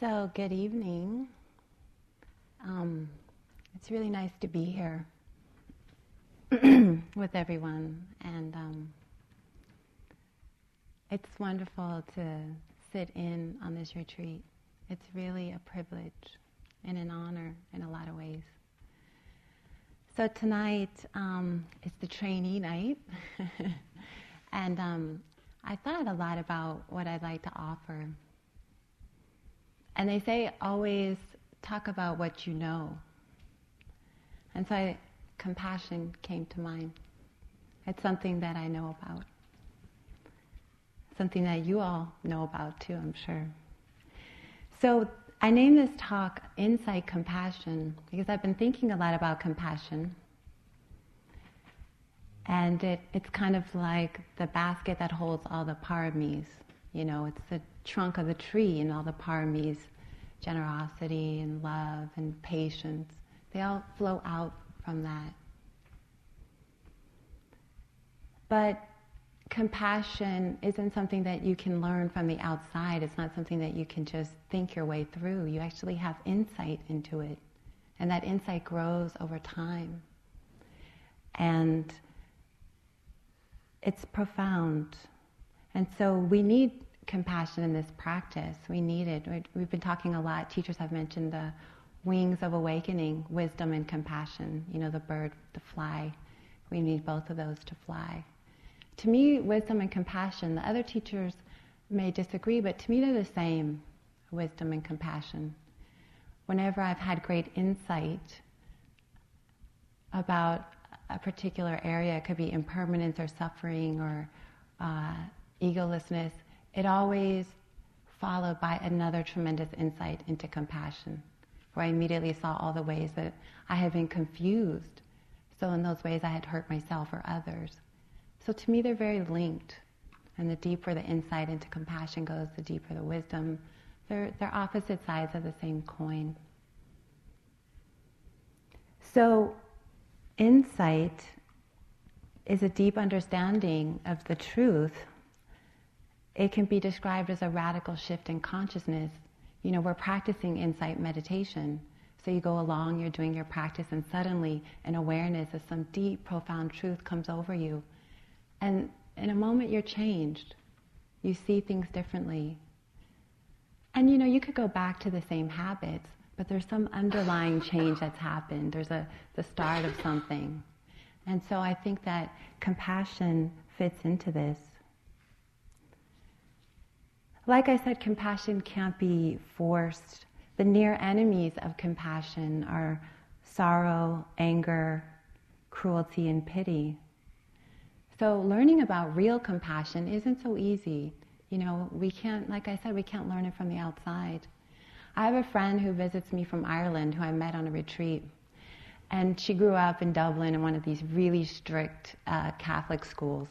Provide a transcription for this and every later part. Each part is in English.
So, good evening. Um, it's really nice to be here with everyone, and um, it's wonderful to sit in on this retreat. It's really a privilege and an honor in a lot of ways. So, tonight um, is the trainee night, and um, I thought a lot about what I'd like to offer. And they say always talk about what you know. And so I, compassion came to mind. It's something that I know about. Something that you all know about too, I'm sure. So I named this talk Insight Compassion because I've been thinking a lot about compassion. And it, it's kind of like the basket that holds all the paramis. You know, it's the trunk of the tree and all the paramis generosity and love and patience they all flow out from that. But compassion isn't something that you can learn from the outside. It's not something that you can just think your way through. You actually have insight into it. And that insight grows over time. And it's profound. And so we need compassion in this practice. We need it. We've been talking a lot. Teachers have mentioned the wings of awakening, wisdom and compassion. You know, the bird, the fly. We need both of those to fly. To me, wisdom and compassion, the other teachers may disagree, but to me they're the same wisdom and compassion. Whenever I've had great insight about a particular area, it could be impermanence or suffering or uh, egolessness, it always followed by another tremendous insight into compassion, where I immediately saw all the ways that I had been confused. So, in those ways, I had hurt myself or others. So, to me, they're very linked. And the deeper the insight into compassion goes, the deeper the wisdom. They're, they're opposite sides of the same coin. So, insight is a deep understanding of the truth it can be described as a radical shift in consciousness. You know, we're practicing insight meditation. So you go along, you're doing your practice, and suddenly an awareness of some deep, profound truth comes over you. And in a moment, you're changed. You see things differently. And you know, you could go back to the same habits, but there's some underlying change that's happened. There's a the start of something. And so I think that compassion fits into this. Like I said, compassion can't be forced. The near enemies of compassion are sorrow, anger, cruelty, and pity. So learning about real compassion isn't so easy. You know, we can't, like I said, we can't learn it from the outside. I have a friend who visits me from Ireland who I met on a retreat. And she grew up in Dublin in one of these really strict uh, Catholic schools.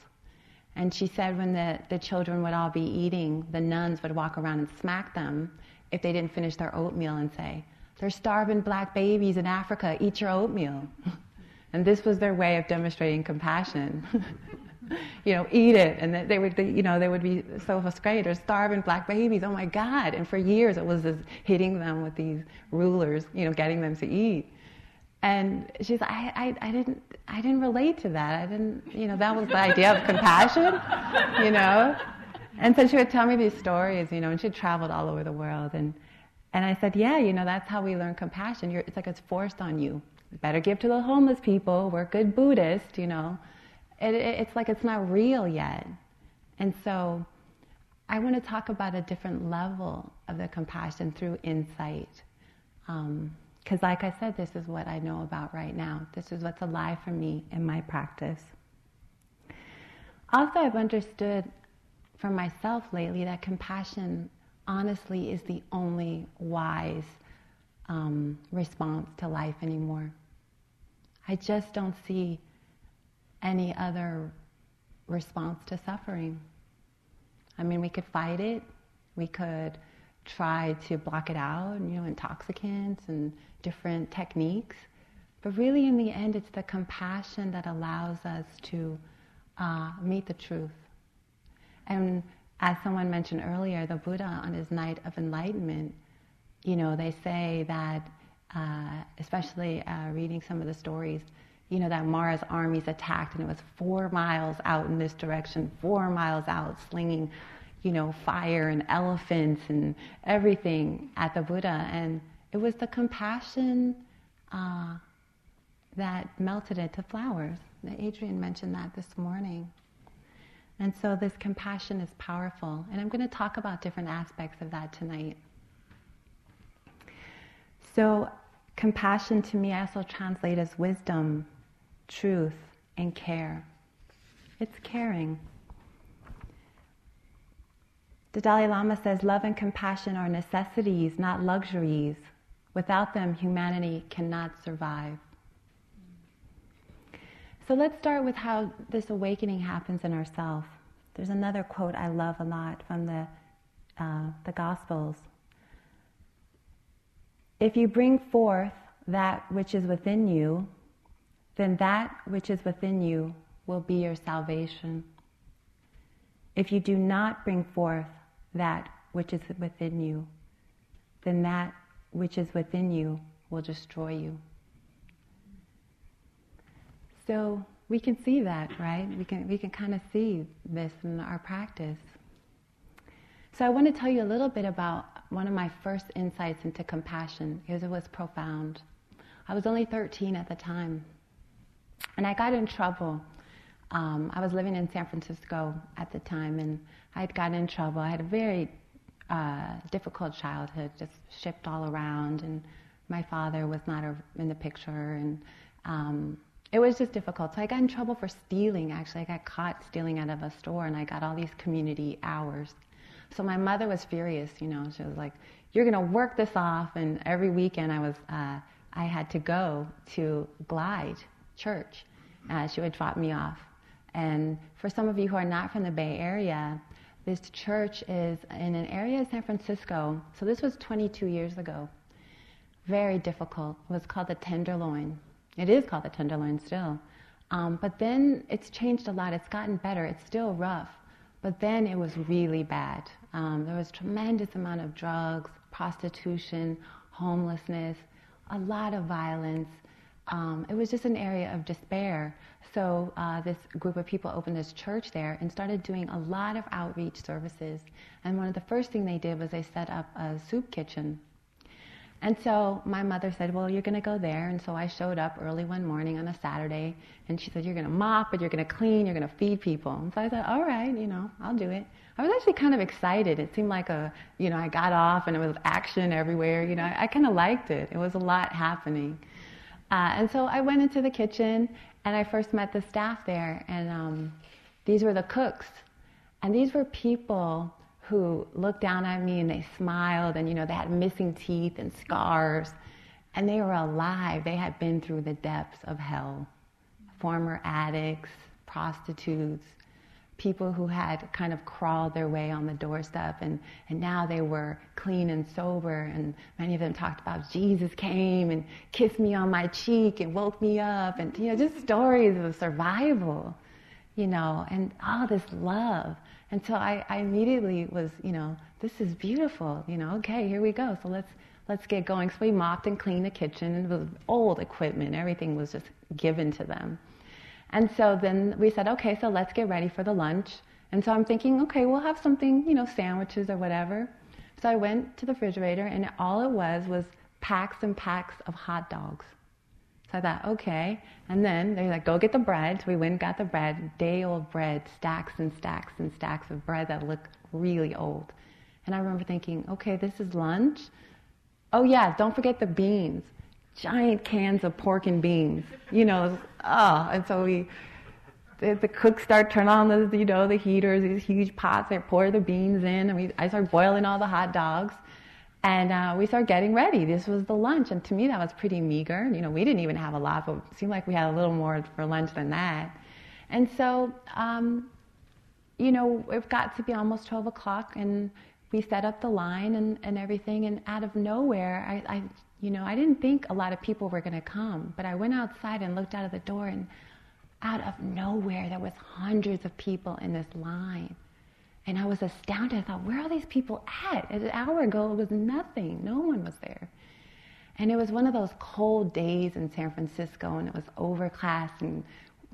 And she said when the, the children would all be eating, the nuns would walk around and smack them if they didn't finish their oatmeal and say, There's starving black babies in Africa, eat your oatmeal. and this was their way of demonstrating compassion. you know, eat it. And they would, you know, they would be so frustrated. Starving black babies. Oh my God. And for years it was just hitting them with these rulers, you know, getting them to eat. And she's like, I, I, I, didn't, I didn't relate to that. I didn't, you know, that was the idea of compassion, you know. And so she would tell me these stories, you know, and she'd traveled all over the world. And, and I said, yeah, you know, that's how we learn compassion. You're, it's like it's forced on you. you. Better give to the homeless people. We're good Buddhists, you know. It, it, it's like it's not real yet. And so I want to talk about a different level of the compassion through insight. Um, because, like I said, this is what I know about right now. This is what's alive for me in my practice. Also, I've understood for myself lately that compassion, honestly, is the only wise um, response to life anymore. I just don't see any other response to suffering. I mean, we could fight it, we could try to block it out, you know, intoxicants and different techniques. But really, in the end, it's the compassion that allows us to uh, meet the truth. And as someone mentioned earlier, the Buddha on his night of enlightenment you know, they say that, uh, especially uh, reading some of the stories, you know, that Mara's armies attacked and it was four miles out in this direction, four miles out, slinging, you know, fire and elephants and everything at the Buddha. And it was the compassion uh, that melted it to flowers. Adrian mentioned that this morning. And so this compassion is powerful. And I'm going to talk about different aspects of that tonight. So, compassion to me I also translate as wisdom, truth, and care. It's caring. The Dalai Lama says love and compassion are necessities, not luxuries. Without them, humanity cannot survive. So let's start with how this awakening happens in ourselves. There's another quote I love a lot from the, uh, the Gospels. If you bring forth that which is within you, then that which is within you will be your salvation. If you do not bring forth that which is within you, then that which is within you will destroy you. So we can see that, right? We can, we can kind of see this in our practice. So I want to tell you a little bit about one of my first insights into compassion because it was profound. I was only 13 at the time, and I got in trouble. Um, I was living in San Francisco at the time, and I had gotten in trouble. I had a very uh, difficult childhood, just shipped all around, and my father was not in the picture, and um, it was just difficult. So I got in trouble for stealing, actually. I got caught stealing out of a store and I got all these community hours. So my mother was furious, you know. She was like, you're going to work this off. And every weekend I was, uh, I had to go to Glide Church. Uh, she would drop me off. And for some of you who are not from the Bay Area, this church is in an area of San Francisco. So this was 22 years ago. Very difficult. It was called the Tenderloin. It is called the Tenderloin still. Um, but then it's changed a lot. It's gotten better. It's still rough. But then it was really bad. Um, there was tremendous amount of drugs, prostitution, homelessness, a lot of violence. Um, it was just an area of despair. So uh, this group of people opened this church there and started doing a lot of outreach services. And one of the first thing they did was they set up a soup kitchen and so my mother said, Well, you're going to go there. And so I showed up early one morning on a Saturday, and she said, You're going to mop, but you're going to clean, you're going to feed people. And so I said, All right, you know, I'll do it. I was actually kind of excited. It seemed like a, you know, I got off and it was action everywhere. You know, I, I kind of liked it. It was a lot happening. Uh, and so I went into the kitchen and I first met the staff there, and um, these were the cooks. And these were people who looked down at me and they smiled and you know they had missing teeth and scars. And they were alive. They had been through the depths of hell. Former addicts prostitutes people who had kind of crawled their way on the doorstep and, and now they were clean and sober and many of them talked about jesus came and kissed me on my cheek and woke me up and you know just stories of survival you know and all this love and so I, I immediately was, you know, this is beautiful, you know, okay, here we go. So let's, let's get going. So we mopped and cleaned the kitchen and it was old equipment. Everything was just given to them. And so then we said, okay, so let's get ready for the lunch. And so I'm thinking, okay, we'll have something, you know, sandwiches or whatever. So I went to the refrigerator and all it was was packs and packs of hot dogs. So I thought, okay. And then they're like, go get the bread. So we went and got the bread, day old bread, stacks and stacks and stacks of bread that look really old. And I remember thinking, okay, this is lunch. Oh, yeah, don't forget the beans. Giant cans of pork and beans. You know, oh, and so we, the, the cooks start turning on the, you know, the heaters, these huge pots. They pour the beans in, and we, I start boiling all the hot dogs. And uh, we started getting ready. This was the lunch, and to me that was pretty meager. You know, we didn't even have a lot, but it seemed like we had a little more for lunch than that. And so, um, you know, it got to be almost 12 o'clock, and we set up the line and, and everything. And out of nowhere, I, I, you know, I didn't think a lot of people were going to come, but I went outside and looked out of the door, and out of nowhere, there was hundreds of people in this line. And I was astounded. I thought, where are these people at? An hour ago, it was nothing. No one was there. And it was one of those cold days in San Francisco, and it was overcast and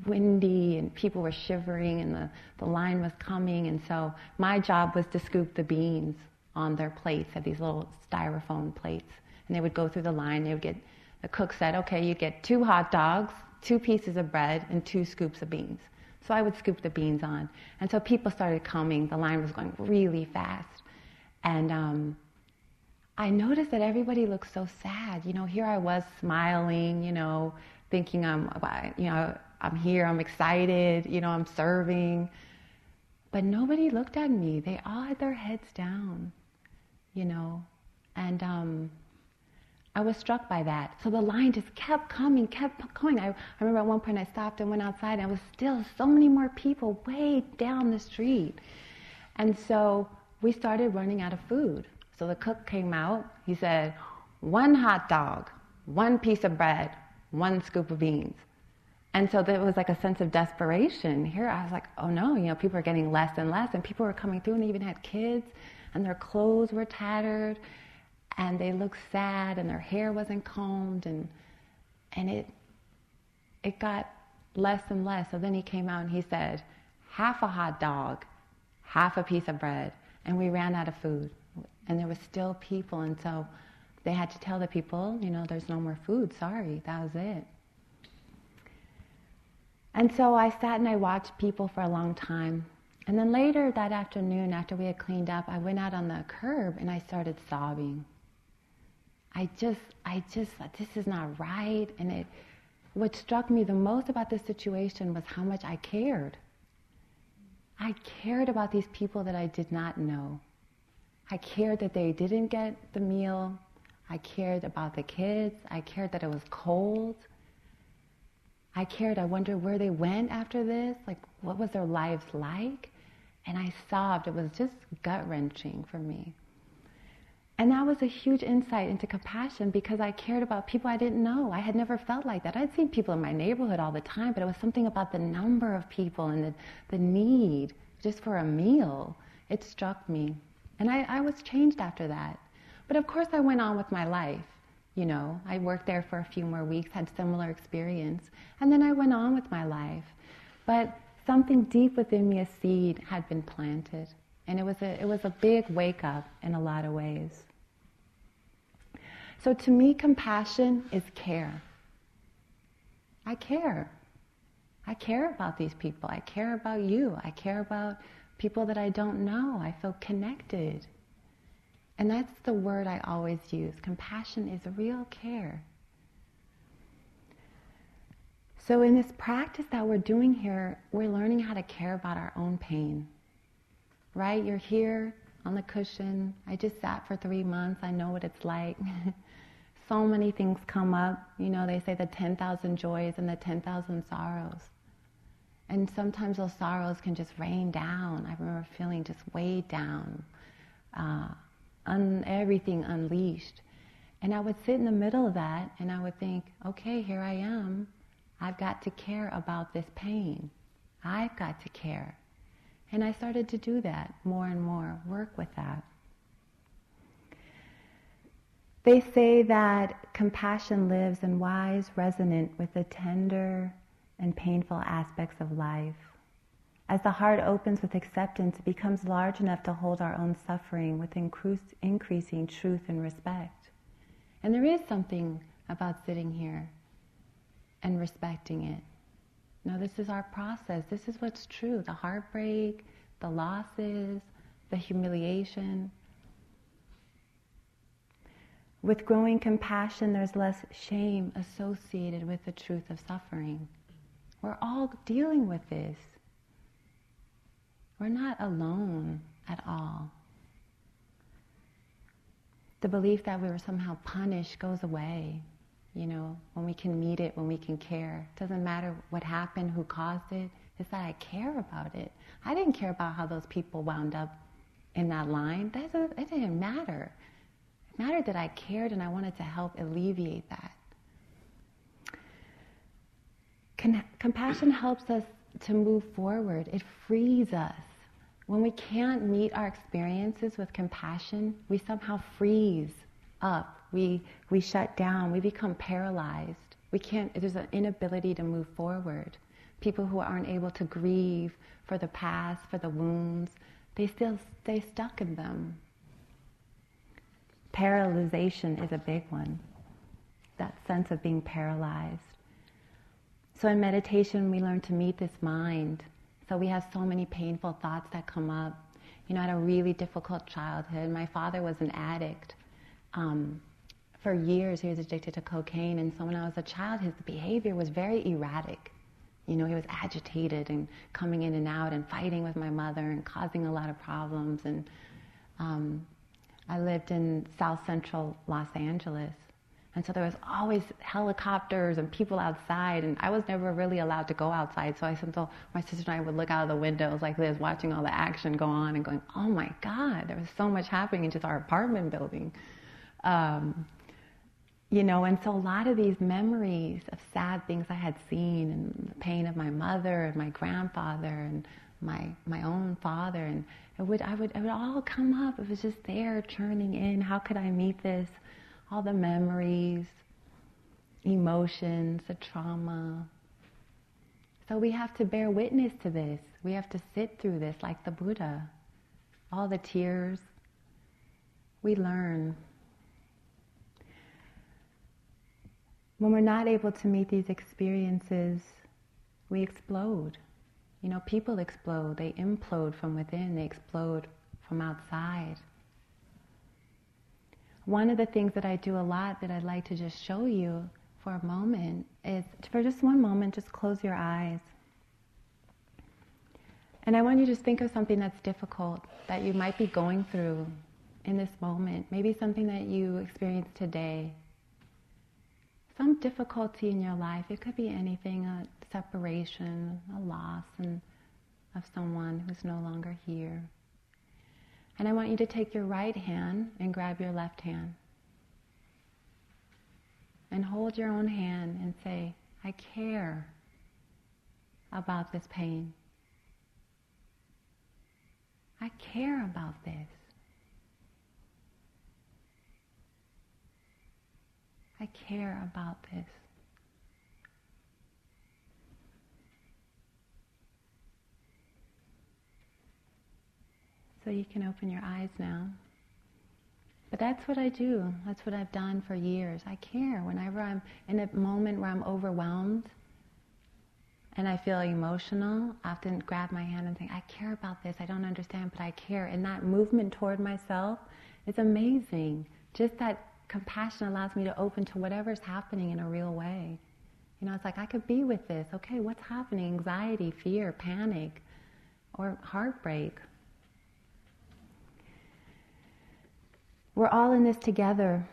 windy, and people were shivering, and the, the line was coming. And so my job was to scoop the beans on their plates, had these little styrofoam plates. And they would go through the line. They would get, the cook said, okay, you get two hot dogs, two pieces of bread, and two scoops of beans. So I would scoop the beans on. And so people started coming. The line was going really fast. And um, I noticed that everybody looked so sad. You know, here I was smiling, you know, thinking I'm, you know, I'm here, I'm excited, you know, I'm serving. But nobody looked at me. They all had their heads down, you know. And um, I was struck by that. So the line just kept coming, kept coming. I, I remember at one point I stopped and went outside, and there was still so many more people way down the street. And so we started running out of food. So the cook came out. He said, one hot dog, one piece of bread, one scoop of beans. And so there was like a sense of desperation. Here I was like, oh no, you know, people are getting less and less, and people were coming through and they even had kids, and their clothes were tattered, and they looked sad, and their hair wasn't combed, and and it it got less and less. So then he came out and he said, half a hot dog, half a piece of bread, and we ran out of food and there was still people, and so they had to tell the people, you know, there's no more food. Sorry, that was it. And so I sat and I watched people for a long time. And then later that afternoon, after we had cleaned up, I went out on the curb and I started sobbing. I just, I just, this is not right. And it, what struck me the most about this situation was how much I cared. I cared about these people that I did not know. I cared that they didn't get the meal. I cared about the kids. I cared that it was cold. I cared, I wonder where they went after this. Like, what was their lives like? And I sobbed. It was just gut wrenching for me. And that was a huge insight into compassion because I cared about people I didn't know. I had never felt like that. I'd seen people in my neighborhood all the time, but it was something about the number of people and the, the need just for a meal. It struck me. And I, I was changed after that. But of course, I went on with my life. You know, I worked there for a few more weeks, had similar experience, and then I went on with my life. But something deep within me, a seed, had been planted, and it was a it was a big wake up in a lot of ways. So to me, compassion is care. I care. I care about these people. I care about you. I care about people that I don't know. I feel connected. And that's the word I always use. Compassion is real care. So, in this practice that we're doing here, we're learning how to care about our own pain. Right? You're here on the cushion. I just sat for three months. I know what it's like. so many things come up. You know, they say the 10,000 joys and the 10,000 sorrows. And sometimes those sorrows can just rain down. I remember feeling just weighed down, uh, un- everything unleashed. And I would sit in the middle of that and I would think, okay, here I am. I've got to care about this pain. I've got to care. And I started to do that more and more, work with that. They say that compassion lives in wise resonant with the tender, and painful aspects of life. As the heart opens with acceptance, it becomes large enough to hold our own suffering with increasing truth and respect. And there is something about sitting here and respecting it. No, this is our process. This is what's true the heartbreak, the losses, the humiliation. With growing compassion, there's less shame associated with the truth of suffering. We're all dealing with this. We're not alone at all. The belief that we were somehow punished goes away. You know, when we can meet it, when we can care. It doesn't matter what happened, who caused it. It's that I care about it. I didn't care about how those people wound up in that line. That it didn't matter. Mattered that I cared and I wanted to help alleviate that. Con- compassion helps us to move forward. It frees us when we can't meet our experiences with compassion, we somehow freeze up. We, we shut down. We become paralyzed. We can't, there's an inability to move forward. People who aren't able to grieve for the past, for the wounds, they still stay stuck in them. Paralyzation is a big one. That sense of being paralyzed. So in meditation, we learn to meet this mind so we have so many painful thoughts that come up. You know, I had a really difficult childhood. My father was an addict. Um, for years, he was addicted to cocaine, and so when I was a child, his behavior was very erratic. You know, he was agitated and coming in and out and fighting with my mother and causing a lot of problems. And um, I lived in South Central Los Angeles, and so there was always helicopters and people outside, and I was never really allowed to go outside. So I so my sister and I would look out of the windows like this, watching all the action go on, and going, "Oh my God, there was so much happening in just our apartment building." Um, you know, and so a lot of these memories of sad things I had seen, and the pain of my mother and my grandfather and my my own father, and it would I would it would all come up. It was just there, churning in. How could I meet this? all the memories, emotions, the trauma. So we have to bear witness to this. We have to sit through this like the Buddha. All the tears. We learn. When we're not able to meet these experiences, we explode. You know, people explode, they implode from within, they explode from outside. One of the things that I do a lot that I'd like to just show you for a moment is for just one moment, just close your eyes. And I want you to just think of something that's difficult that you might be going through in this moment. Maybe something that you experienced today. Some difficulty in your life. It could be anything a separation, a loss and of someone who's no longer here. And I want you to take your right hand and grab your left hand. And hold your own hand and say, I care about this pain. I care about this. I care about this. So you can open your eyes now. But that's what I do. That's what I've done for years. I care. Whenever I'm in a moment where I'm overwhelmed and I feel emotional, I often grab my hand and think, I care about this. I don't understand, but I care. And that movement toward myself is amazing. Just that compassion allows me to open to whatever's happening in a real way. You know, it's like I could be with this. Okay, what's happening? Anxiety, fear, panic, or heartbreak. We're all in this together.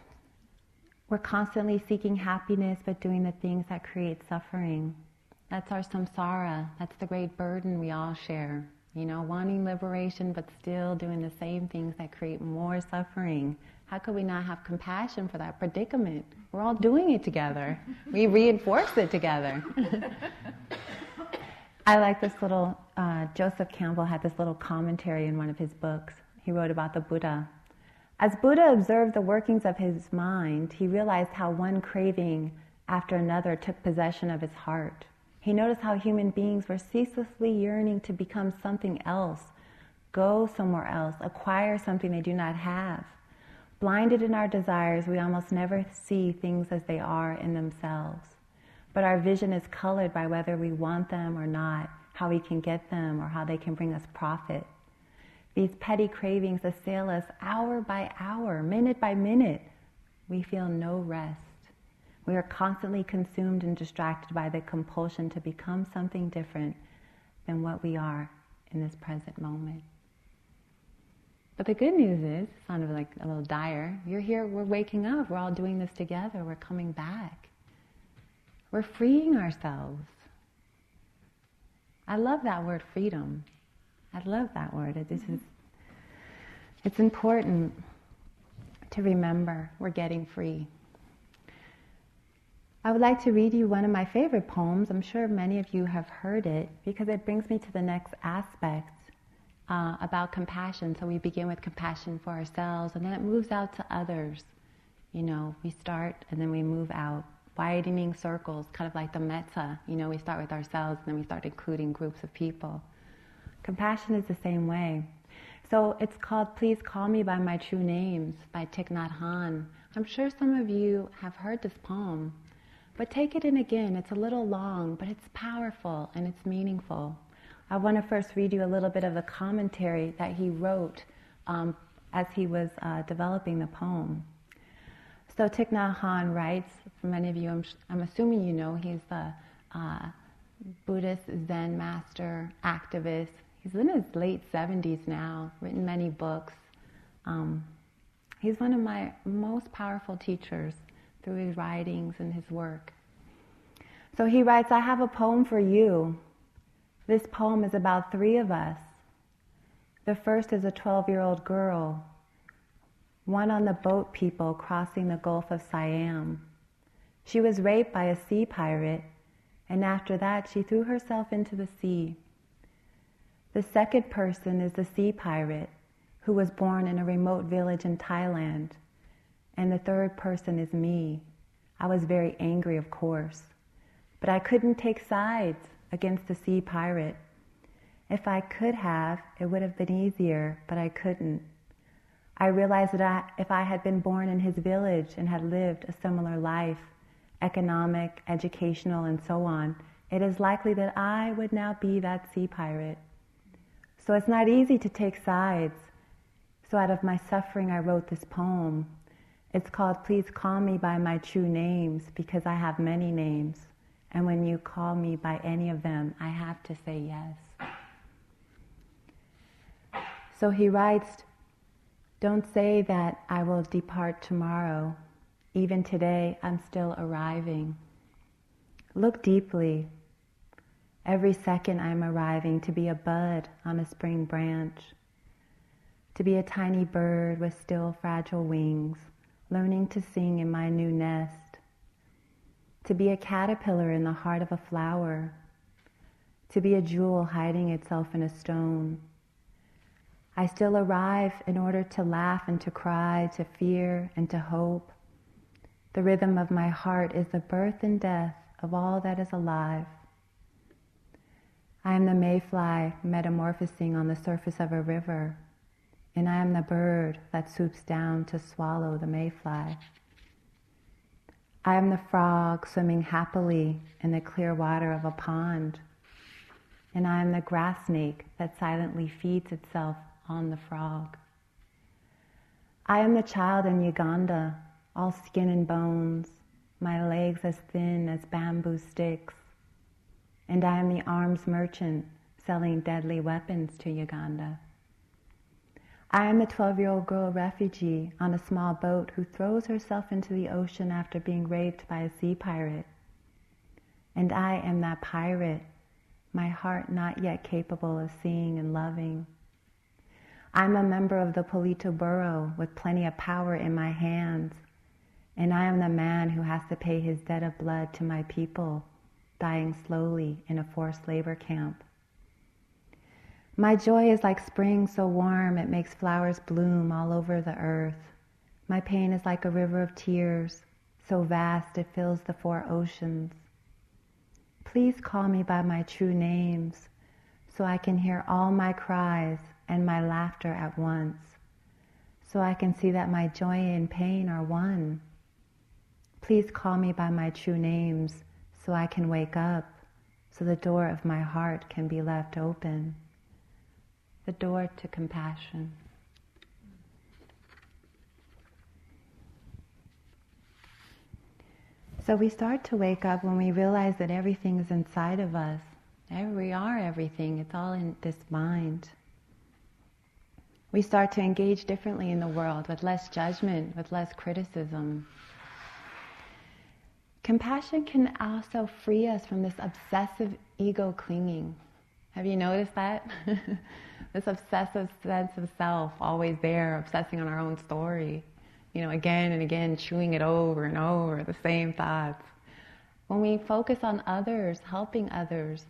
We're constantly seeking happiness but doing the things that create suffering. That's our samsara. That's the great burden we all share. You know, wanting liberation but still doing the same things that create more suffering. How could we not have compassion for that predicament? We're all doing it together. We reinforce it together. I like this little, uh, Joseph Campbell had this little commentary in one of his books. He wrote about the Buddha. As Buddha observed the workings of his mind, he realized how one craving after another took possession of his heart. He noticed how human beings were ceaselessly yearning to become something else, go somewhere else, acquire something they do not have. Blinded in our desires, we almost never see things as they are in themselves. But our vision is colored by whether we want them or not, how we can get them, or how they can bring us profit. These petty cravings assail us hour by hour, minute by minute. We feel no rest. We are constantly consumed and distracted by the compulsion to become something different than what we are in this present moment. But the good news is, of like a little dire, you're here, we're waking up, we're all doing this together, we're coming back. We're freeing ourselves. I love that word freedom. I love that word. It is, it's important to remember we're getting free. I would like to read you one of my favorite poems. I'm sure many of you have heard it because it brings me to the next aspect. uh, about compassion. So we begin with compassion for ourselves, and then it moves out to others. You know, we start and then we move out, widening circles, kind of like the metta. You know, we start with ourselves, and then we start including groups of people. Compassion is the same way. So it's called Please Call Me by My True Names by Thich Nhat Hanh. I'm sure some of you have heard this poem, but take it in again. It's a little long, but it's powerful and it's meaningful. I want to first read you a little bit of the commentary that he wrote um, as he was uh, developing the poem. So Thich Nhat Hanh writes, for many of you, I'm, I'm assuming you know, he's the uh, Buddhist Zen master, activist. He's in his late 70s now, written many books. Um, he's one of my most powerful teachers through his writings and his work. So he writes, I have a poem for you this poem is about three of us. The first is a 12 year old girl, one on the boat people crossing the Gulf of Siam. She was raped by a sea pirate, and after that, she threw herself into the sea. The second person is the sea pirate, who was born in a remote village in Thailand. And the third person is me. I was very angry, of course, but I couldn't take sides against the sea pirate. If I could have, it would have been easier, but I couldn't. I realized that I, if I had been born in his village and had lived a similar life, economic, educational, and so on, it is likely that I would now be that sea pirate. So it's not easy to take sides. So out of my suffering, I wrote this poem. It's called Please Call Me by My True Names because I have many names. And when you call me by any of them, I have to say yes. So he writes, Don't say that I will depart tomorrow. Even today, I'm still arriving. Look deeply. Every second, I'm arriving to be a bud on a spring branch, to be a tiny bird with still fragile wings, learning to sing in my new nest to be a caterpillar in the heart of a flower, to be a jewel hiding itself in a stone. I still arrive in order to laugh and to cry, to fear and to hope. The rhythm of my heart is the birth and death of all that is alive. I am the mayfly metamorphosing on the surface of a river, and I am the bird that swoops down to swallow the mayfly. I am the frog swimming happily in the clear water of a pond. And I am the grass snake that silently feeds itself on the frog. I am the child in Uganda, all skin and bones, my legs as thin as bamboo sticks. And I am the arms merchant selling deadly weapons to Uganda. I am the 12 year old girl refugee on a small boat who throws herself into the ocean after being raped by a sea pirate. And I am that pirate, my heart not yet capable of seeing and loving. I'm a member of the Politburo with plenty of power in my hands, and I am the man who has to pay his debt of blood to my people, dying slowly in a forced labor camp. My joy is like spring so warm it makes flowers bloom all over the earth. My pain is like a river of tears, so vast it fills the four oceans. Please call me by my true names so I can hear all my cries and my laughter at once, so I can see that my joy and pain are one. Please call me by my true names so I can wake up, so the door of my heart can be left open the door to compassion. So we start to wake up when we realize that everything is inside of us. We are everything, it's all in this mind. We start to engage differently in the world with less judgment, with less criticism. Compassion can also free us from this obsessive ego clinging. Have you noticed that? this obsessive sense of self, always there, obsessing on our own story, you know, again and again, chewing it over and over, the same thoughts. When we focus on others, helping others,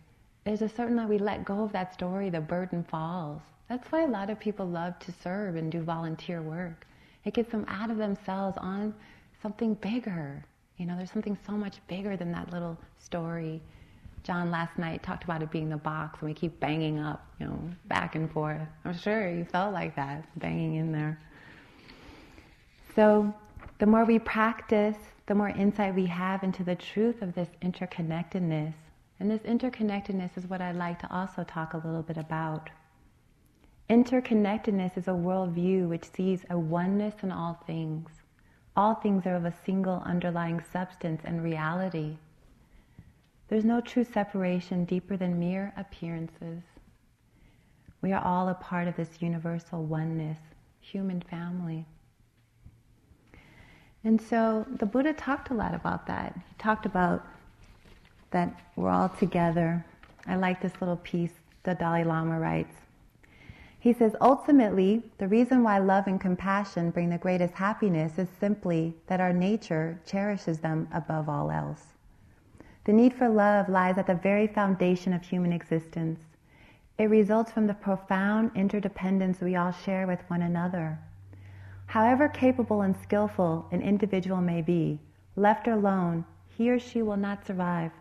there's a certain that we let go of that story, the burden falls. That's why a lot of people love to serve and do volunteer work. It gets them out of themselves on something bigger. You know, there's something so much bigger than that little story. John last night talked about it being the box, and we keep banging up, you know, back and forth. I'm sure you felt like that, banging in there. So, the more we practice, the more insight we have into the truth of this interconnectedness. And this interconnectedness is what I'd like to also talk a little bit about. Interconnectedness is a worldview which sees a oneness in all things. All things are of a single underlying substance and reality. There's no true separation deeper than mere appearances. We are all a part of this universal oneness, human family. And so the Buddha talked a lot about that. He talked about that we're all together. I like this little piece the Dalai Lama writes. He says, ultimately, the reason why love and compassion bring the greatest happiness is simply that our nature cherishes them above all else. The need for love lies at the very foundation of human existence. It results from the profound interdependence we all share with one another. However capable and skillful an individual may be, left alone, he or she will not survive.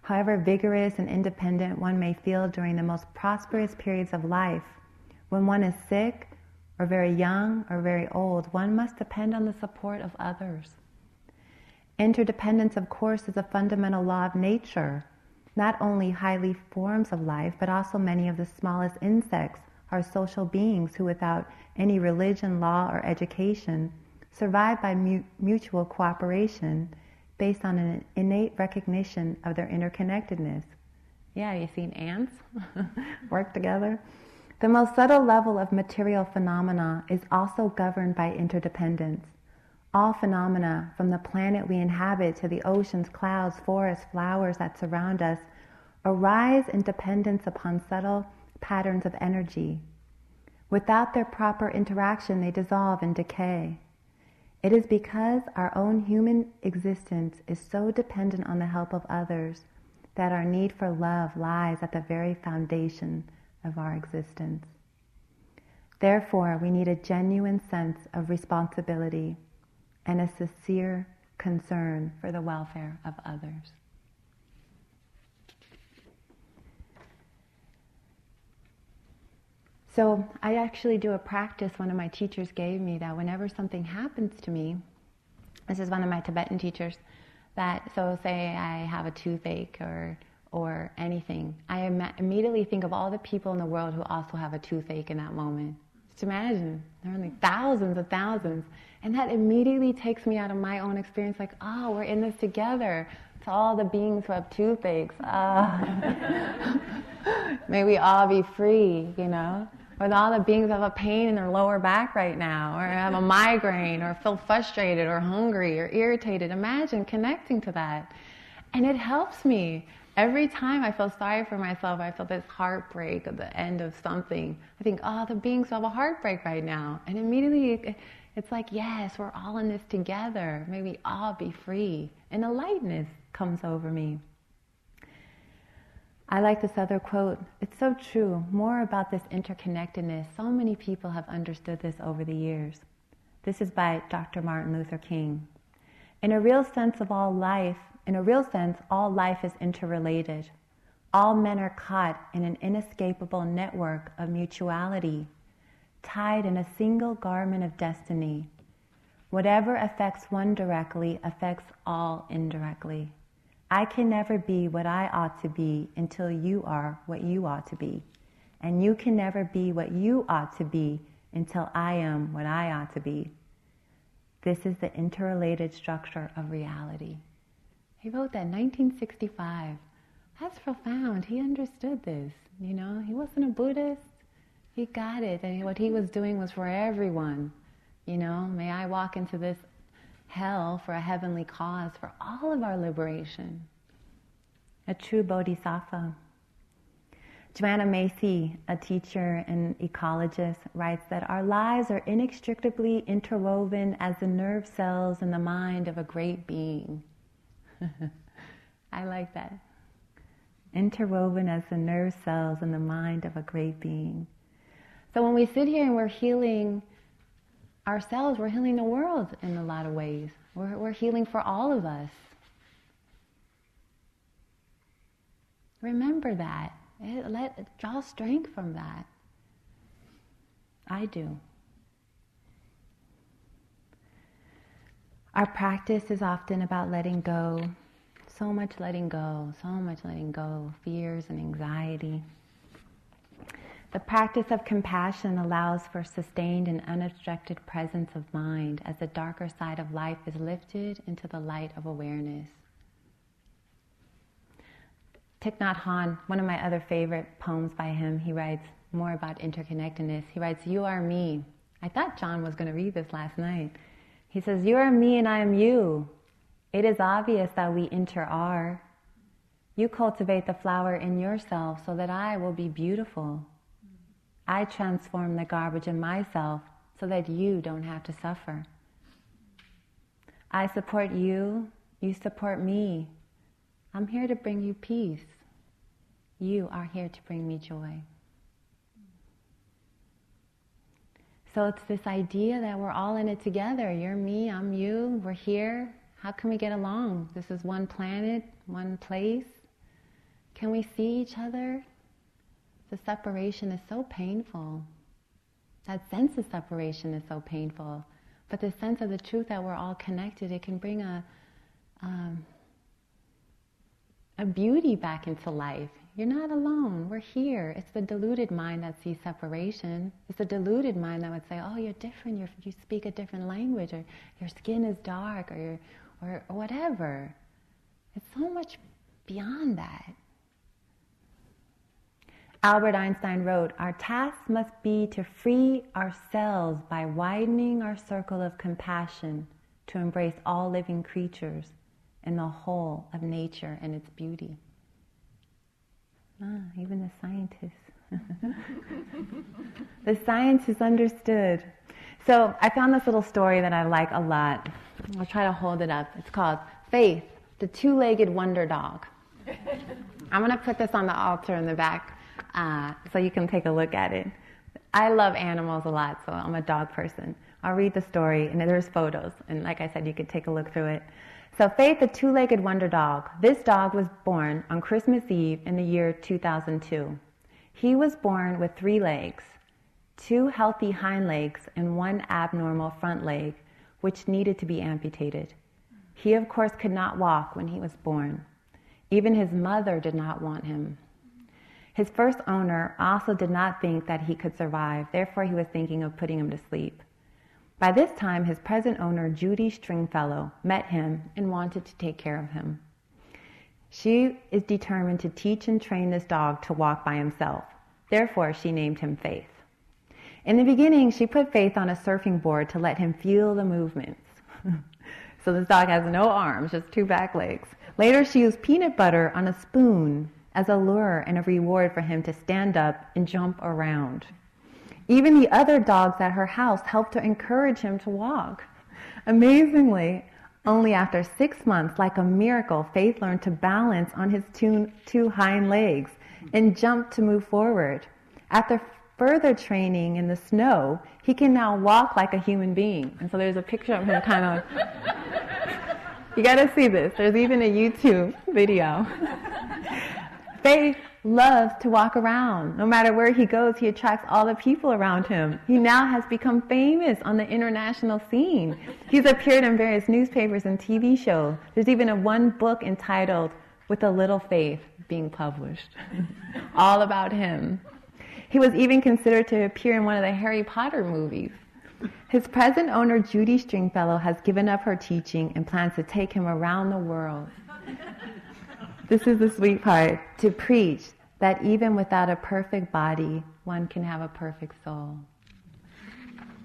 However vigorous and independent one may feel during the most prosperous periods of life, when one is sick, or very young, or very old, one must depend on the support of others. Interdependence, of course, is a fundamental law of nature. Not only highly forms of life, but also many of the smallest insects are social beings who, without any religion, law, or education, survive by mu- mutual cooperation based on an innate recognition of their interconnectedness. Yeah, you seen ants work together? The most subtle level of material phenomena is also governed by interdependence. All phenomena, from the planet we inhabit to the oceans, clouds, forests, flowers that surround us, arise in dependence upon subtle patterns of energy. Without their proper interaction, they dissolve and decay. It is because our own human existence is so dependent on the help of others that our need for love lies at the very foundation of our existence. Therefore, we need a genuine sense of responsibility and a sincere concern for the welfare of others. So, I actually do a practice one of my teachers gave me that whenever something happens to me, this is one of my Tibetan teachers, that so say I have a toothache or or anything, I Im- immediately think of all the people in the world who also have a toothache in that moment. Just imagine, there are like thousands of thousands. And that immediately takes me out of my own experience, like, oh, we're in this together. To all the beings who have toothaches, ah. may we all be free, you know? Or all the beings have a pain in their lower back right now, or have a migraine, or feel frustrated, or hungry, or irritated. Imagine connecting to that. And it helps me every time I feel sorry for myself, I feel this heartbreak at the end of something. I think, oh, the beings have a heartbreak right now. And immediately it's like, yes, we're all in this together. May we all be free. And a lightness comes over me. I like this other quote. It's so true. More about this interconnectedness. So many people have understood this over the years. This is by Dr. Martin Luther King. In a real sense of all life, in a real sense, all life is interrelated. All men are caught in an inescapable network of mutuality, tied in a single garment of destiny. Whatever affects one directly affects all indirectly. I can never be what I ought to be until you are what you ought to be. And you can never be what you ought to be until I am what I ought to be. This is the interrelated structure of reality. He wrote that in 1965. That's profound. He understood this. You know, he wasn't a Buddhist. He got it. And what he was doing was for everyone. You know, may I walk into this hell for a heavenly cause, for all of our liberation. A true bodhisattva. Joanna Macy, a teacher and ecologist, writes that our lives are inextricably interwoven as the nerve cells in the mind of a great being. I like that. Interwoven as the nerve cells in the mind of a great being. So when we sit here and we're healing ourselves, we're healing the world in a lot of ways. We're, we're healing for all of us. Remember that. It, let, draw strength from that. I do. Our practice is often about letting go. So much letting go, so much letting go, fears and anxiety. The practice of compassion allows for sustained and unobstructed presence of mind as the darker side of life is lifted into the light of awareness. Thich Nhat Hanh, one of my other favorite poems by him, he writes more about interconnectedness. He writes, You are me. I thought John was going to read this last night. He says, You are me and I am you. It is obvious that we inter are. You cultivate the flower in yourself so that I will be beautiful. I transform the garbage in myself so that you don't have to suffer. I support you, you support me. I'm here to bring you peace. You are here to bring me joy. So it's this idea that we're all in it together. You're me, I'm you, we're here. How can we get along? This is one planet, one place. Can we see each other? The separation is so painful. That sense of separation is so painful. But the sense of the truth that we're all connected, it can bring a, um, a beauty back into life. You're not alone. We're here. It's the deluded mind that sees separation. It's the deluded mind that would say, "Oh, you're different. You're, you speak a different language, or your skin is dark, or or, or whatever." It's so much beyond that. Albert Einstein wrote, Our task must be to free ourselves by widening our circle of compassion to embrace all living creatures and the whole of nature and its beauty. Ah, even the scientists. the science is understood. So I found this little story that I like a lot. I'll try to hold it up. It's called Faith, the Two Legged Wonder Dog. I'm going to put this on the altar in the back uh, so you can take a look at it. I love animals a lot, so I'm a dog person. I'll read the story, and there's photos. And like I said, you could take a look through it. So, Faith, the two legged wonder dog. This dog was born on Christmas Eve in the year 2002. He was born with three legs, two healthy hind legs, and one abnormal front leg, which needed to be amputated. He, of course, could not walk when he was born. Even his mother did not want him. His first owner also did not think that he could survive, therefore, he was thinking of putting him to sleep. By this time, his present owner, Judy Stringfellow, met him and wanted to take care of him. She is determined to teach and train this dog to walk by himself. Therefore, she named him Faith. In the beginning, she put Faith on a surfing board to let him feel the movements. so this dog has no arms, just two back legs. Later, she used peanut butter on a spoon as a lure and a reward for him to stand up and jump around. Even the other dogs at her house helped to encourage him to walk. Amazingly, only after six months, like a miracle, Faith learned to balance on his two, two hind legs and jump to move forward. After further training in the snow, he can now walk like a human being. And so there's a picture of him kind of. you gotta see this. There's even a YouTube video. Faith loves to walk around. No matter where he goes, he attracts all the people around him. He now has become famous on the international scene. He's appeared in various newspapers and TV shows. There's even a one book entitled With a Little Faith being published, all about him. He was even considered to appear in one of the Harry Potter movies. His present owner, Judy Stringfellow, has given up her teaching and plans to take him around the world. This is the sweet part to preach that even without a perfect body, one can have a perfect soul.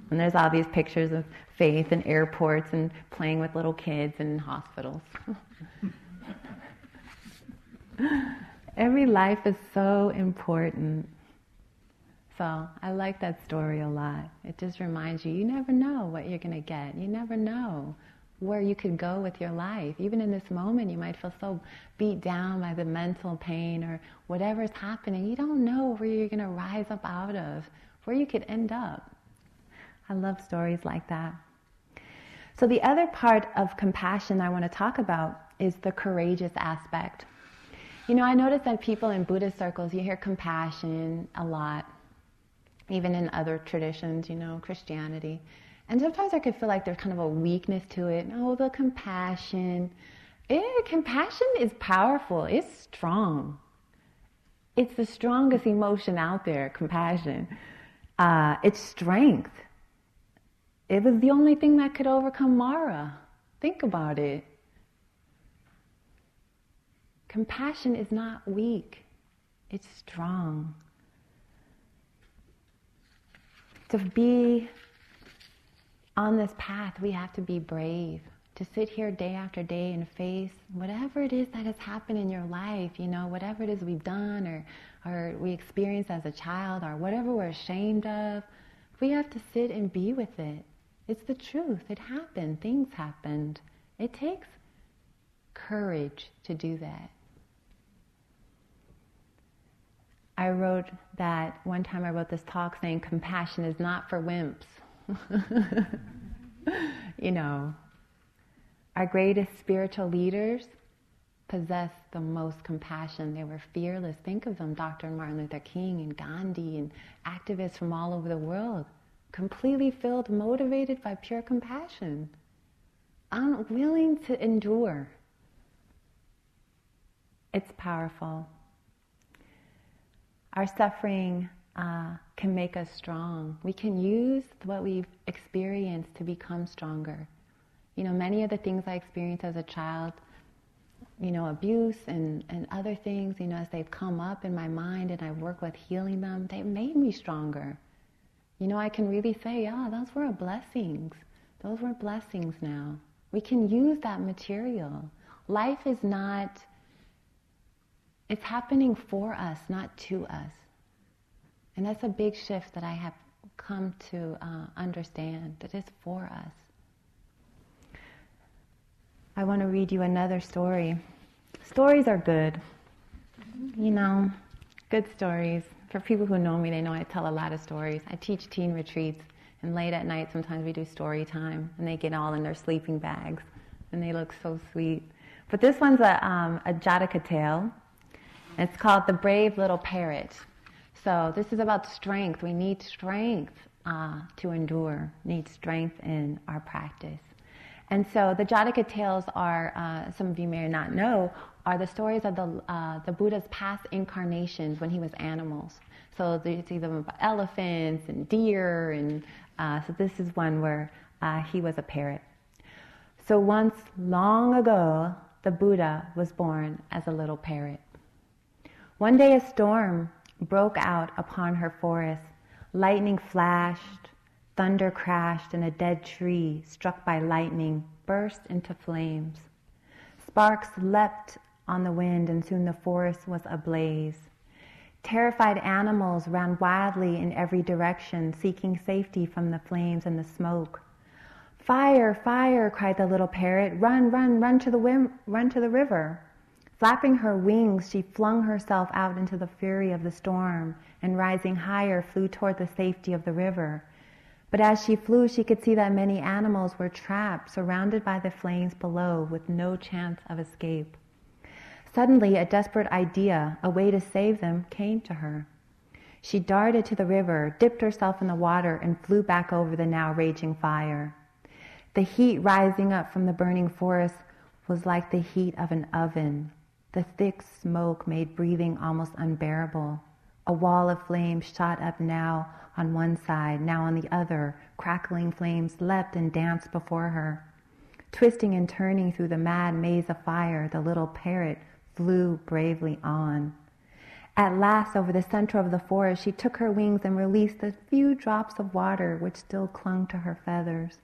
And there's all these pictures of faith in airports and playing with little kids in hospitals. Every life is so important. So I like that story a lot. It just reminds you, you never know what you're going to get. You never know where you could go with your life. Even in this moment, you might feel so beat down by the mental pain or whatever's happening. You don't know where you're going to rise up out of, where you could end up. I love stories like that. So, the other part of compassion I want to talk about is the courageous aspect. You know, I notice that people in Buddhist circles, you hear compassion a lot, even in other traditions, you know, Christianity. And sometimes I could feel like there's kind of a weakness to it. Oh, the compassion. Eh, compassion is powerful, it's strong. It's the strongest emotion out there, compassion. Uh, it's strength. It was the only thing that could overcome Mara. Think about it. Compassion is not weak, it's strong. To be on this path, we have to be brave. To sit here day after day and face whatever it is that has happened in your life, you know, whatever it is we've done or, or we experienced as a child or whatever we're ashamed of, we have to sit and be with it. It's the truth. It happened. Things happened. It takes courage to do that. I wrote that one time I wrote this talk saying compassion is not for wimps. you know, our greatest spiritual leaders possessed the most compassion. They were fearless. Think of them, Dr. Martin Luther King and Gandhi and activists from all over the world, completely filled, motivated by pure compassion, unwilling to endure. It's powerful. Our suffering uh, can make us strong. We can use what we've experienced to become stronger. You know, many of the things I experienced as a child, you know, abuse and, and other things, you know, as they've come up in my mind and I work with healing them, they made me stronger. You know, I can really say, yeah, those were blessings. Those were blessings now. We can use that material. Life is not it's happening for us, not to us. And that's a big shift that I have come to uh, understand that it's for us. I want to read you another story. Stories are good. You know, good stories. For people who know me, they know I tell a lot of stories. I teach teen retreats, and late at night, sometimes we do story time, and they get all in their sleeping bags, and they look so sweet. But this one's a, um, a Jataka tale. It's called The Brave Little Parrot. So this is about strength. We need strength uh, to endure, need strength in our practice. And so the Jataka tales are, uh, some of you may not know, are the stories of the, uh, the Buddha's past incarnations when he was animals. So you see them about elephants and deer, and uh, so this is one where uh, he was a parrot. So once long ago, the Buddha was born as a little parrot. One day a storm broke out upon her forest. Lightning flashed, thunder crashed, and a dead tree, struck by lightning, burst into flames. Sparks leapt on the wind, and soon the forest was ablaze. Terrified animals ran wildly in every direction, seeking safety from the flames and the smoke. Fire, fire, cried the little parrot. Run, run, run to the, wim- run to the river. Flapping her wings, she flung herself out into the fury of the storm and rising higher flew toward the safety of the river. But as she flew, she could see that many animals were trapped, surrounded by the flames below, with no chance of escape. Suddenly, a desperate idea, a way to save them, came to her. She darted to the river, dipped herself in the water, and flew back over the now raging fire. The heat rising up from the burning forest was like the heat of an oven. The thick smoke made breathing almost unbearable. A wall of flames shot up now on one side, now on the other. Crackling flames leapt and danced before her. Twisting and turning through the mad maze of fire, the little parrot flew bravely on. At last, over the center of the forest, she took her wings and released the few drops of water which still clung to her feathers.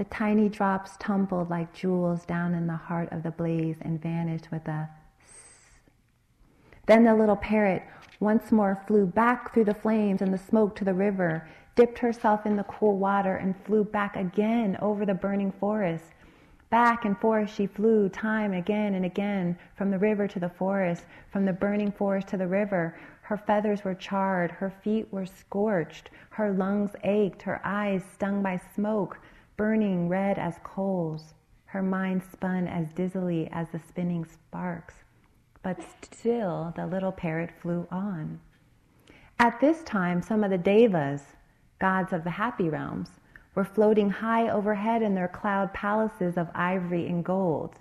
The tiny drops tumbled like jewels down in the heart of the blaze and vanished with a Then the little parrot once more flew back through the flames and the smoke to the river, dipped herself in the cool water, and flew back again over the burning forest. Back and forth she flew, time again and again, from the river to the forest, from the burning forest to the river. Her feathers were charred, her feet were scorched, her lungs ached, her eyes stung by smoke, burning red as coals. Her mind spun as dizzily as the spinning sparks. But still the little parrot flew on. At this time, some of the devas, gods of the happy realms, were floating high overhead in their cloud palaces of ivory and gold.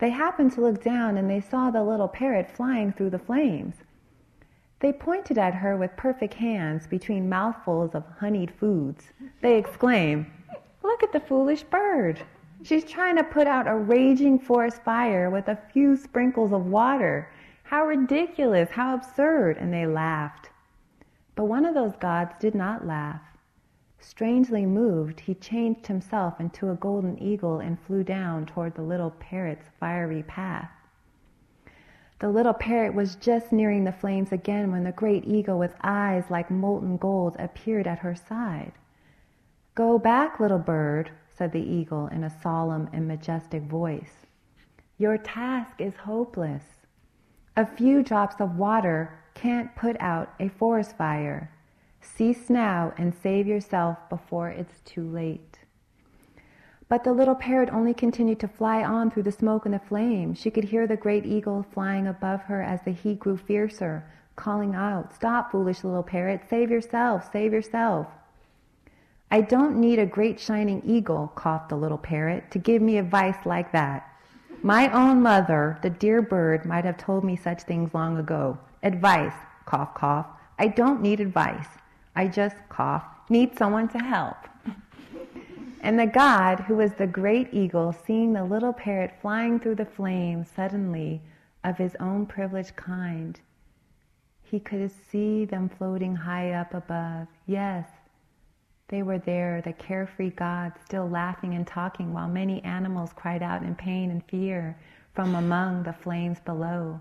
They happened to look down and they saw the little parrot flying through the flames. They pointed at her with perfect hands between mouthfuls of honeyed foods. They exclaimed, Look at the foolish bird. She's trying to put out a raging forest fire with a few sprinkles of water. How ridiculous, how absurd. And they laughed. But one of those gods did not laugh. Strangely moved, he changed himself into a golden eagle and flew down toward the little parrot's fiery path. The little parrot was just nearing the flames again when the great eagle with eyes like molten gold appeared at her side. Go back, little bird, said the eagle in a solemn and majestic voice. Your task is hopeless. A few drops of water can't put out a forest fire. Cease now and save yourself before it's too late. But the little parrot only continued to fly on through the smoke and the flame. She could hear the great eagle flying above her as the heat grew fiercer, calling out, Stop, foolish little parrot, save yourself, save yourself. I don't need a great shining eagle, coughed the little parrot, to give me advice like that. My own mother, the dear bird, might have told me such things long ago. Advice, cough, cough. I don't need advice. I just cough, need someone to help. and the God, who was the great eagle, seeing the little parrot flying through the flames suddenly of his own privileged kind, he could see them floating high up above. Yes, they were there, the carefree God, still laughing and talking while many animals cried out in pain and fear from among the flames below.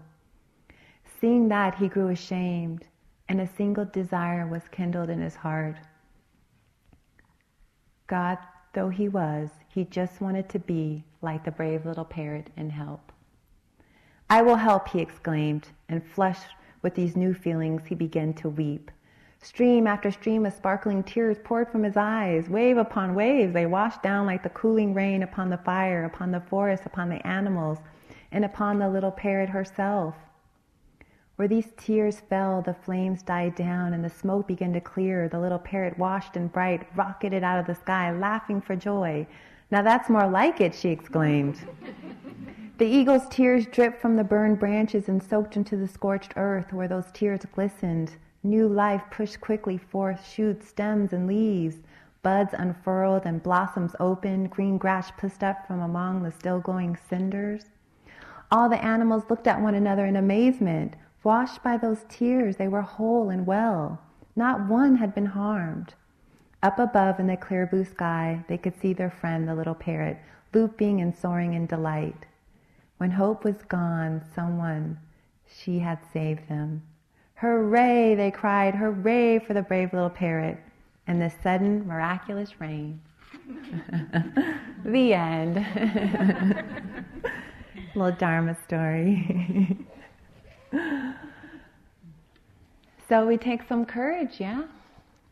Seeing that, he grew ashamed and a single desire was kindled in his heart. God, though he was, he just wanted to be like the brave little parrot and help. I will help, he exclaimed, and flushed with these new feelings, he began to weep. Stream after stream of sparkling tears poured from his eyes. Wave upon waves, they washed down like the cooling rain upon the fire, upon the forest, upon the animals, and upon the little parrot herself. Where these tears fell, the flames died down and the smoke began to clear. The little parrot, washed and bright, rocketed out of the sky, laughing for joy. Now that's more like it, she exclaimed. the eagle's tears dripped from the burned branches and soaked into the scorched earth where those tears glistened. New life pushed quickly forth shoots, stems, and leaves. Buds unfurled and blossoms opened. Green grass pushed up from among the still glowing cinders. All the animals looked at one another in amazement. Washed by those tears, they were whole and well. Not one had been harmed. Up above in the clear blue sky, they could see their friend, the little parrot, looping and soaring in delight. When hope was gone, someone, she had saved them. Hooray, they cried, hooray for the brave little parrot and the sudden miraculous rain. the end. little Dharma story. so we take some courage, yeah?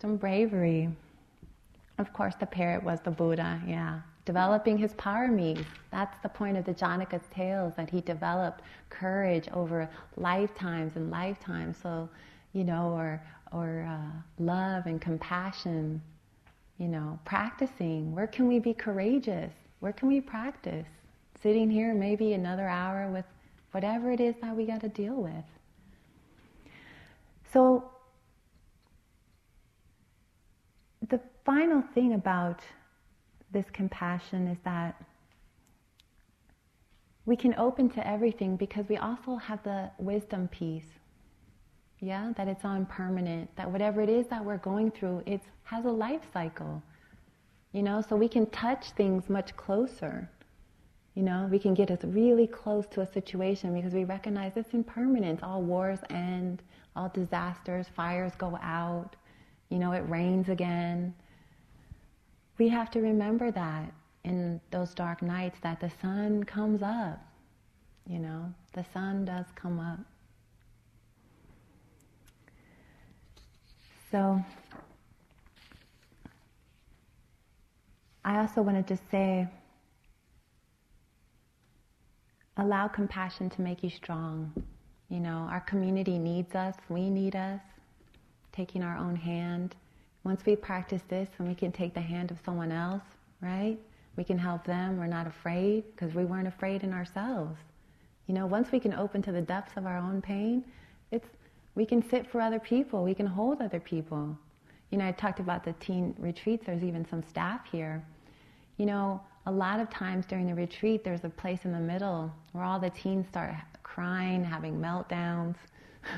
Some bravery. Of course, the parrot was the Buddha, yeah. Developing his paramis. That's the point of the Jataka's tales, that he developed courage over lifetimes and lifetimes. So, you know, or, or uh, love and compassion, you know, practicing. Where can we be courageous? Where can we practice? Sitting here maybe another hour with whatever it is that we got to deal with. So, the final thing about this compassion is that we can open to everything because we also have the wisdom piece. Yeah, that it's all impermanent, that whatever it is that we're going through, it has a life cycle. You know, so we can touch things much closer. You know, we can get us really close to a situation because we recognize it's impermanent. All wars end, all disasters, fires go out, you know, it rains again. We have to remember that in those dark nights that the sun comes up. You know, the sun does come up. So, I also wanted to say allow compassion to make you strong. You know, our community needs us, we need us, taking our own hand. Once we practice this, and we can take the hand of someone else, right? We can help them. We're not afraid because we weren't afraid in ourselves. You know, once we can open to the depths of our own pain, it's we can sit for other people. We can hold other people. You know, I talked about the teen retreats. There's even some staff here. You know, a lot of times during the retreat, there's a place in the middle where all the teens start crying, having meltdowns.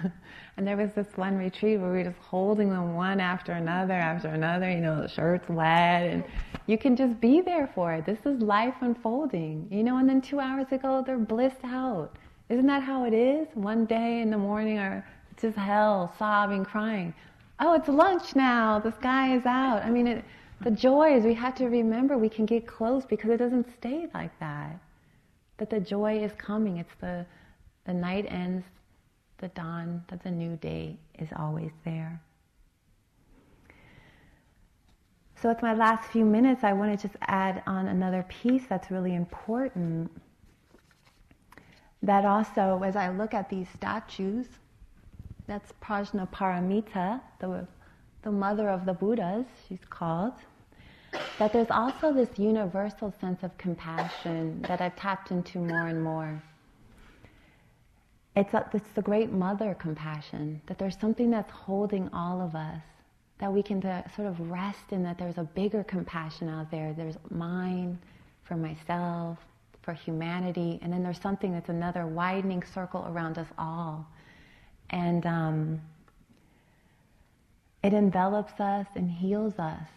and there was this one retreat where we were just holding them one after another after another, you know, the shirt's wet, and you can just be there for it. This is life unfolding, you know, and then two hours ago, they're blissed out. Isn't that how it is? One day in the morning, or it's just hell, sobbing, crying. Oh, it's lunch now, the sky is out. I mean, it, the joy is we have to remember we can get close because it doesn't stay like that. That the joy is coming. It's the, the night ends, the dawn, that the new day is always there. So, with my last few minutes, I want to just add on another piece that's really important. That also, as I look at these statues, that's Prajnaparamita, the, the mother of the Buddhas, she's called. That there's also this universal sense of compassion that I've tapped into more and more. It's, a, it's the great mother compassion, that there's something that's holding all of us, that we can sort of rest in that there's a bigger compassion out there. There's mine for myself, for humanity, and then there's something that's another widening circle around us all. And um, it envelops us and heals us.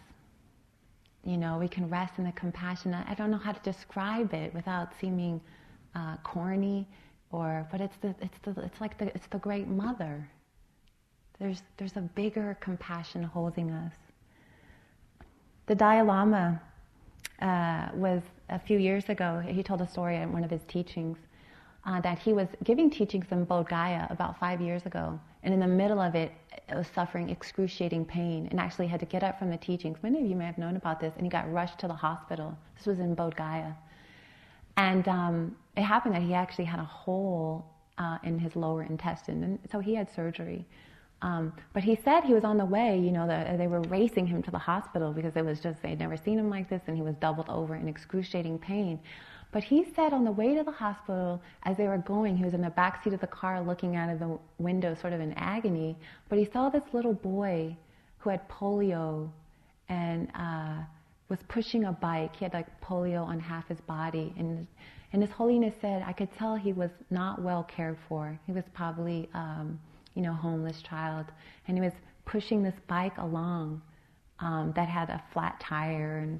You know, we can rest in the compassion. I don't know how to describe it without seeming uh, corny or but it's the it's the it's like the it's the great mother. There's there's a bigger compassion holding us. The Dalai Lama uh, was a few years ago. He told a story in one of his teachings uh, that he was giving teachings in Bodh Gaya about five years ago, and in the middle of it, it was suffering excruciating pain, and actually had to get up from the teachings. Many of you may have known about this, and he got rushed to the hospital. This was in Bodh Gaya, and um, it happened that he actually had a hole uh, in his lower intestine, and so he had surgery. Um, but he said he was on the way, you know, the, they were racing him to the hospital because it was just, they'd never seen him like this and he was doubled over in excruciating pain. But he said on the way to the hospital, as they were going, he was in the back seat of the car looking out of the window, sort of in agony. But he saw this little boy who had polio and uh, was pushing a bike. He had like polio on half his body. And, and His Holiness said, I could tell he was not well cared for. He was probably, um, you know, homeless child. And he was pushing this bike along um, that had a flat tire and,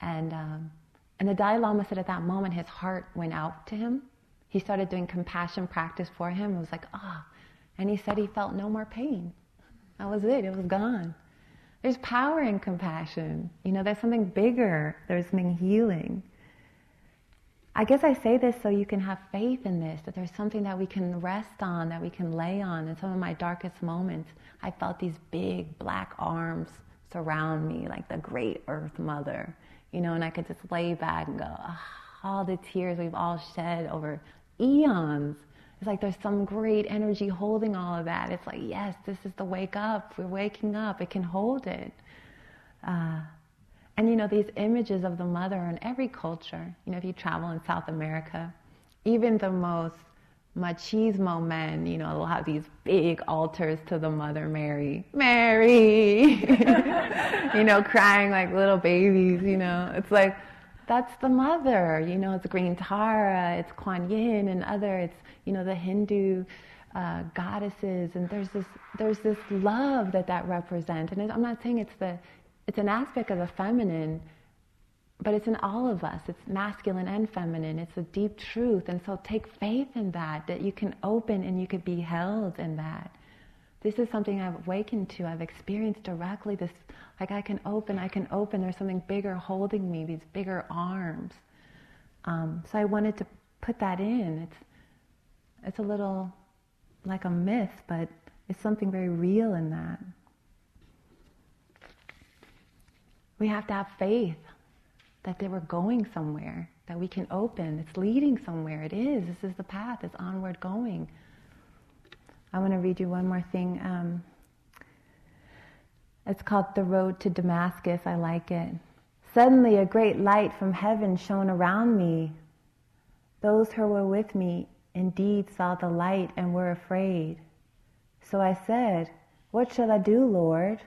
and um, and the Dalai Lama said at that moment his heart went out to him. He started doing compassion practice for him. It was like, ah. Oh. And he said he felt no more pain. That was it, it was gone. There's power in compassion. You know, there's something bigger, there's something healing. I guess I say this so you can have faith in this, that there's something that we can rest on, that we can lay on. In some of my darkest moments, I felt these big black arms surround me, like the great earth mother you know, and I could just lay back and go, oh, all the tears we've all shed over eons. It's like there's some great energy holding all of that. It's like, yes, this is the wake up. We're waking up. It can hold it. Uh, and you know, these images of the mother in every culture, you know, if you travel in South America, even the most machismo men, you know, will have these big altars to the Mother Mary. Mary! you know, crying like little babies, you know. It's like, that's the mother, you know, it's Green Tara, it's Kuan Yin and other, it's, you know, the Hindu uh, goddesses, and there's this, there's this love that that represents. And I'm not saying it's the, it's an aspect of the feminine, but it's in all of us. It's masculine and feminine. It's a deep truth. And so take faith in that, that you can open and you could be held in that. This is something I've awakened to. I've experienced directly this, like I can open, I can open. There's something bigger holding me, these bigger arms. Um, so I wanted to put that in. It's, it's a little like a myth, but it's something very real in that. We have to have faith that they were going somewhere, that we can open. It's leading somewhere. It is. This is the path. It's onward going. I want to read you one more thing. Um, it's called The Road to Damascus. I like it. Suddenly, a great light from heaven shone around me. Those who were with me indeed saw the light and were afraid. So I said, What shall I do, Lord?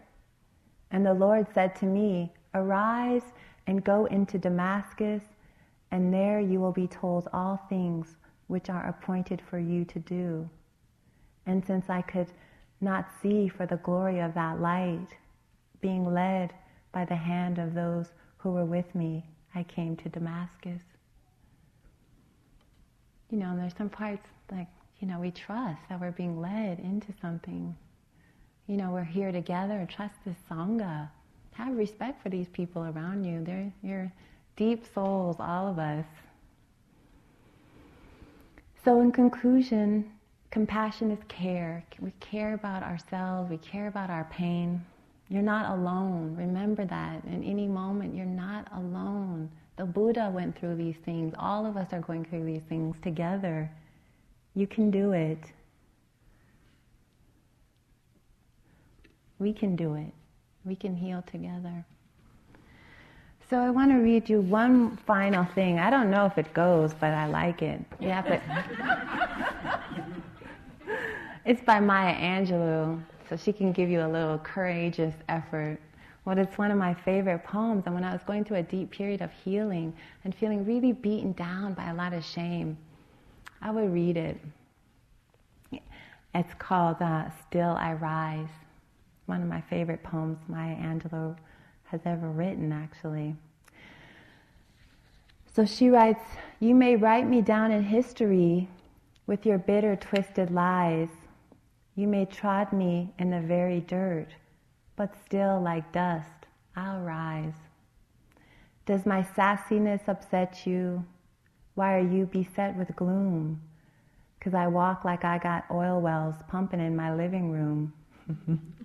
And the Lord said to me, Arise and go into Damascus, and there you will be told all things which are appointed for you to do. And since I could not see for the glory of that light, being led by the hand of those who were with me, I came to Damascus. You know, and there's some parts like, you know, we trust that we're being led into something. You know, we're here together, trust this Sangha. Have respect for these people around you. They're your deep souls, all of us. So, in conclusion, compassion is care. We care about ourselves, we care about our pain. You're not alone. Remember that. In any moment, you're not alone. The Buddha went through these things. All of us are going through these things together. You can do it. We can do it. We can heal together. So I want to read you one final thing. I don't know if it goes, but I like it. Yeah, but it's by Maya Angelou so she can give you a little courageous effort. Well, it's one of my favorite poems. And when I was going through a deep period of healing and feeling really beaten down by a lot of shame, I would read it. It's called uh, Still I Rise, one of my favorite poems Maya Angelou has ever written, actually. So she writes, You may write me down in history with your bitter, twisted lies you may trod me in the very dirt, but still, like dust, I'll rise. Does my sassiness upset you? Why are you beset with gloom? Cause I walk like I got oil wells pumping in my living room.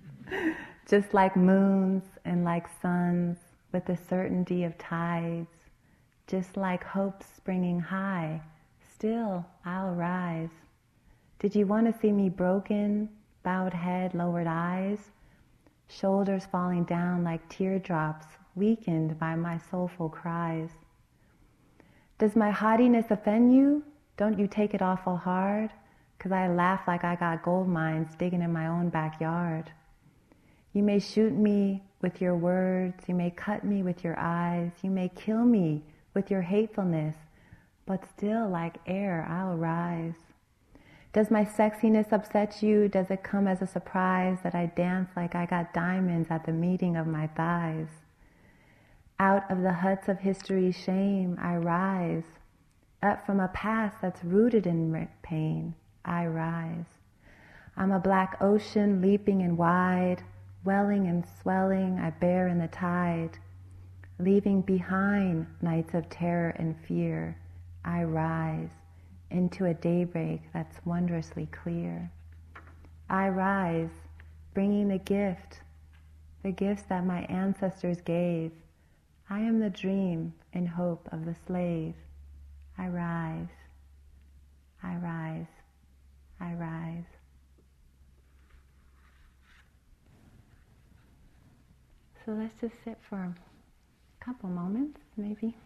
Just like moons and like suns with the certainty of tides. Just like hope springing high, still I'll rise. Did you want to see me broken, bowed head, lowered eyes, shoulders falling down like teardrops, weakened by my soulful cries? Does my haughtiness offend you? Don't you take it awful hard? Cause I laugh like I got gold mines digging in my own backyard. You may shoot me with your words, you may cut me with your eyes, you may kill me with your hatefulness, but still like air I'll rise. Does my sexiness upset you? Does it come as a surprise that I dance like I got diamonds at the meeting of my thighs? Out of the huts of history's shame, I rise. Up from a past that's rooted in pain, I rise. I'm a black ocean leaping and wide, welling and swelling, I bear in the tide. Leaving behind nights of terror and fear, I rise into a daybreak that's wondrously clear. I rise, bringing the gift, the gifts that my ancestors gave. I am the dream and hope of the slave. I rise, I rise, I rise. So let's just sit for a couple moments, maybe.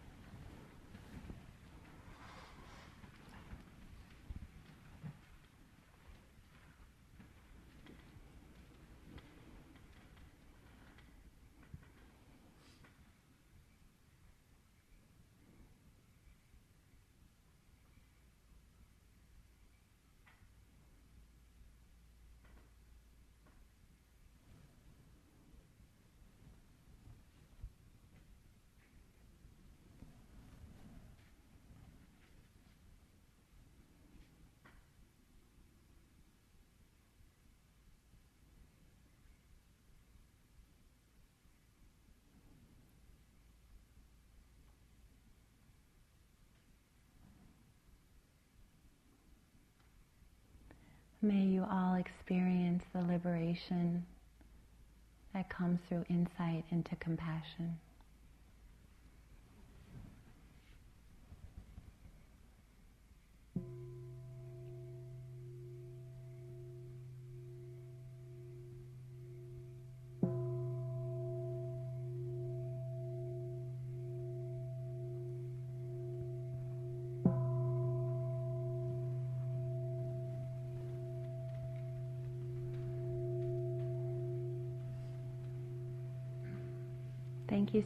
May you all experience the liberation that comes through insight into compassion.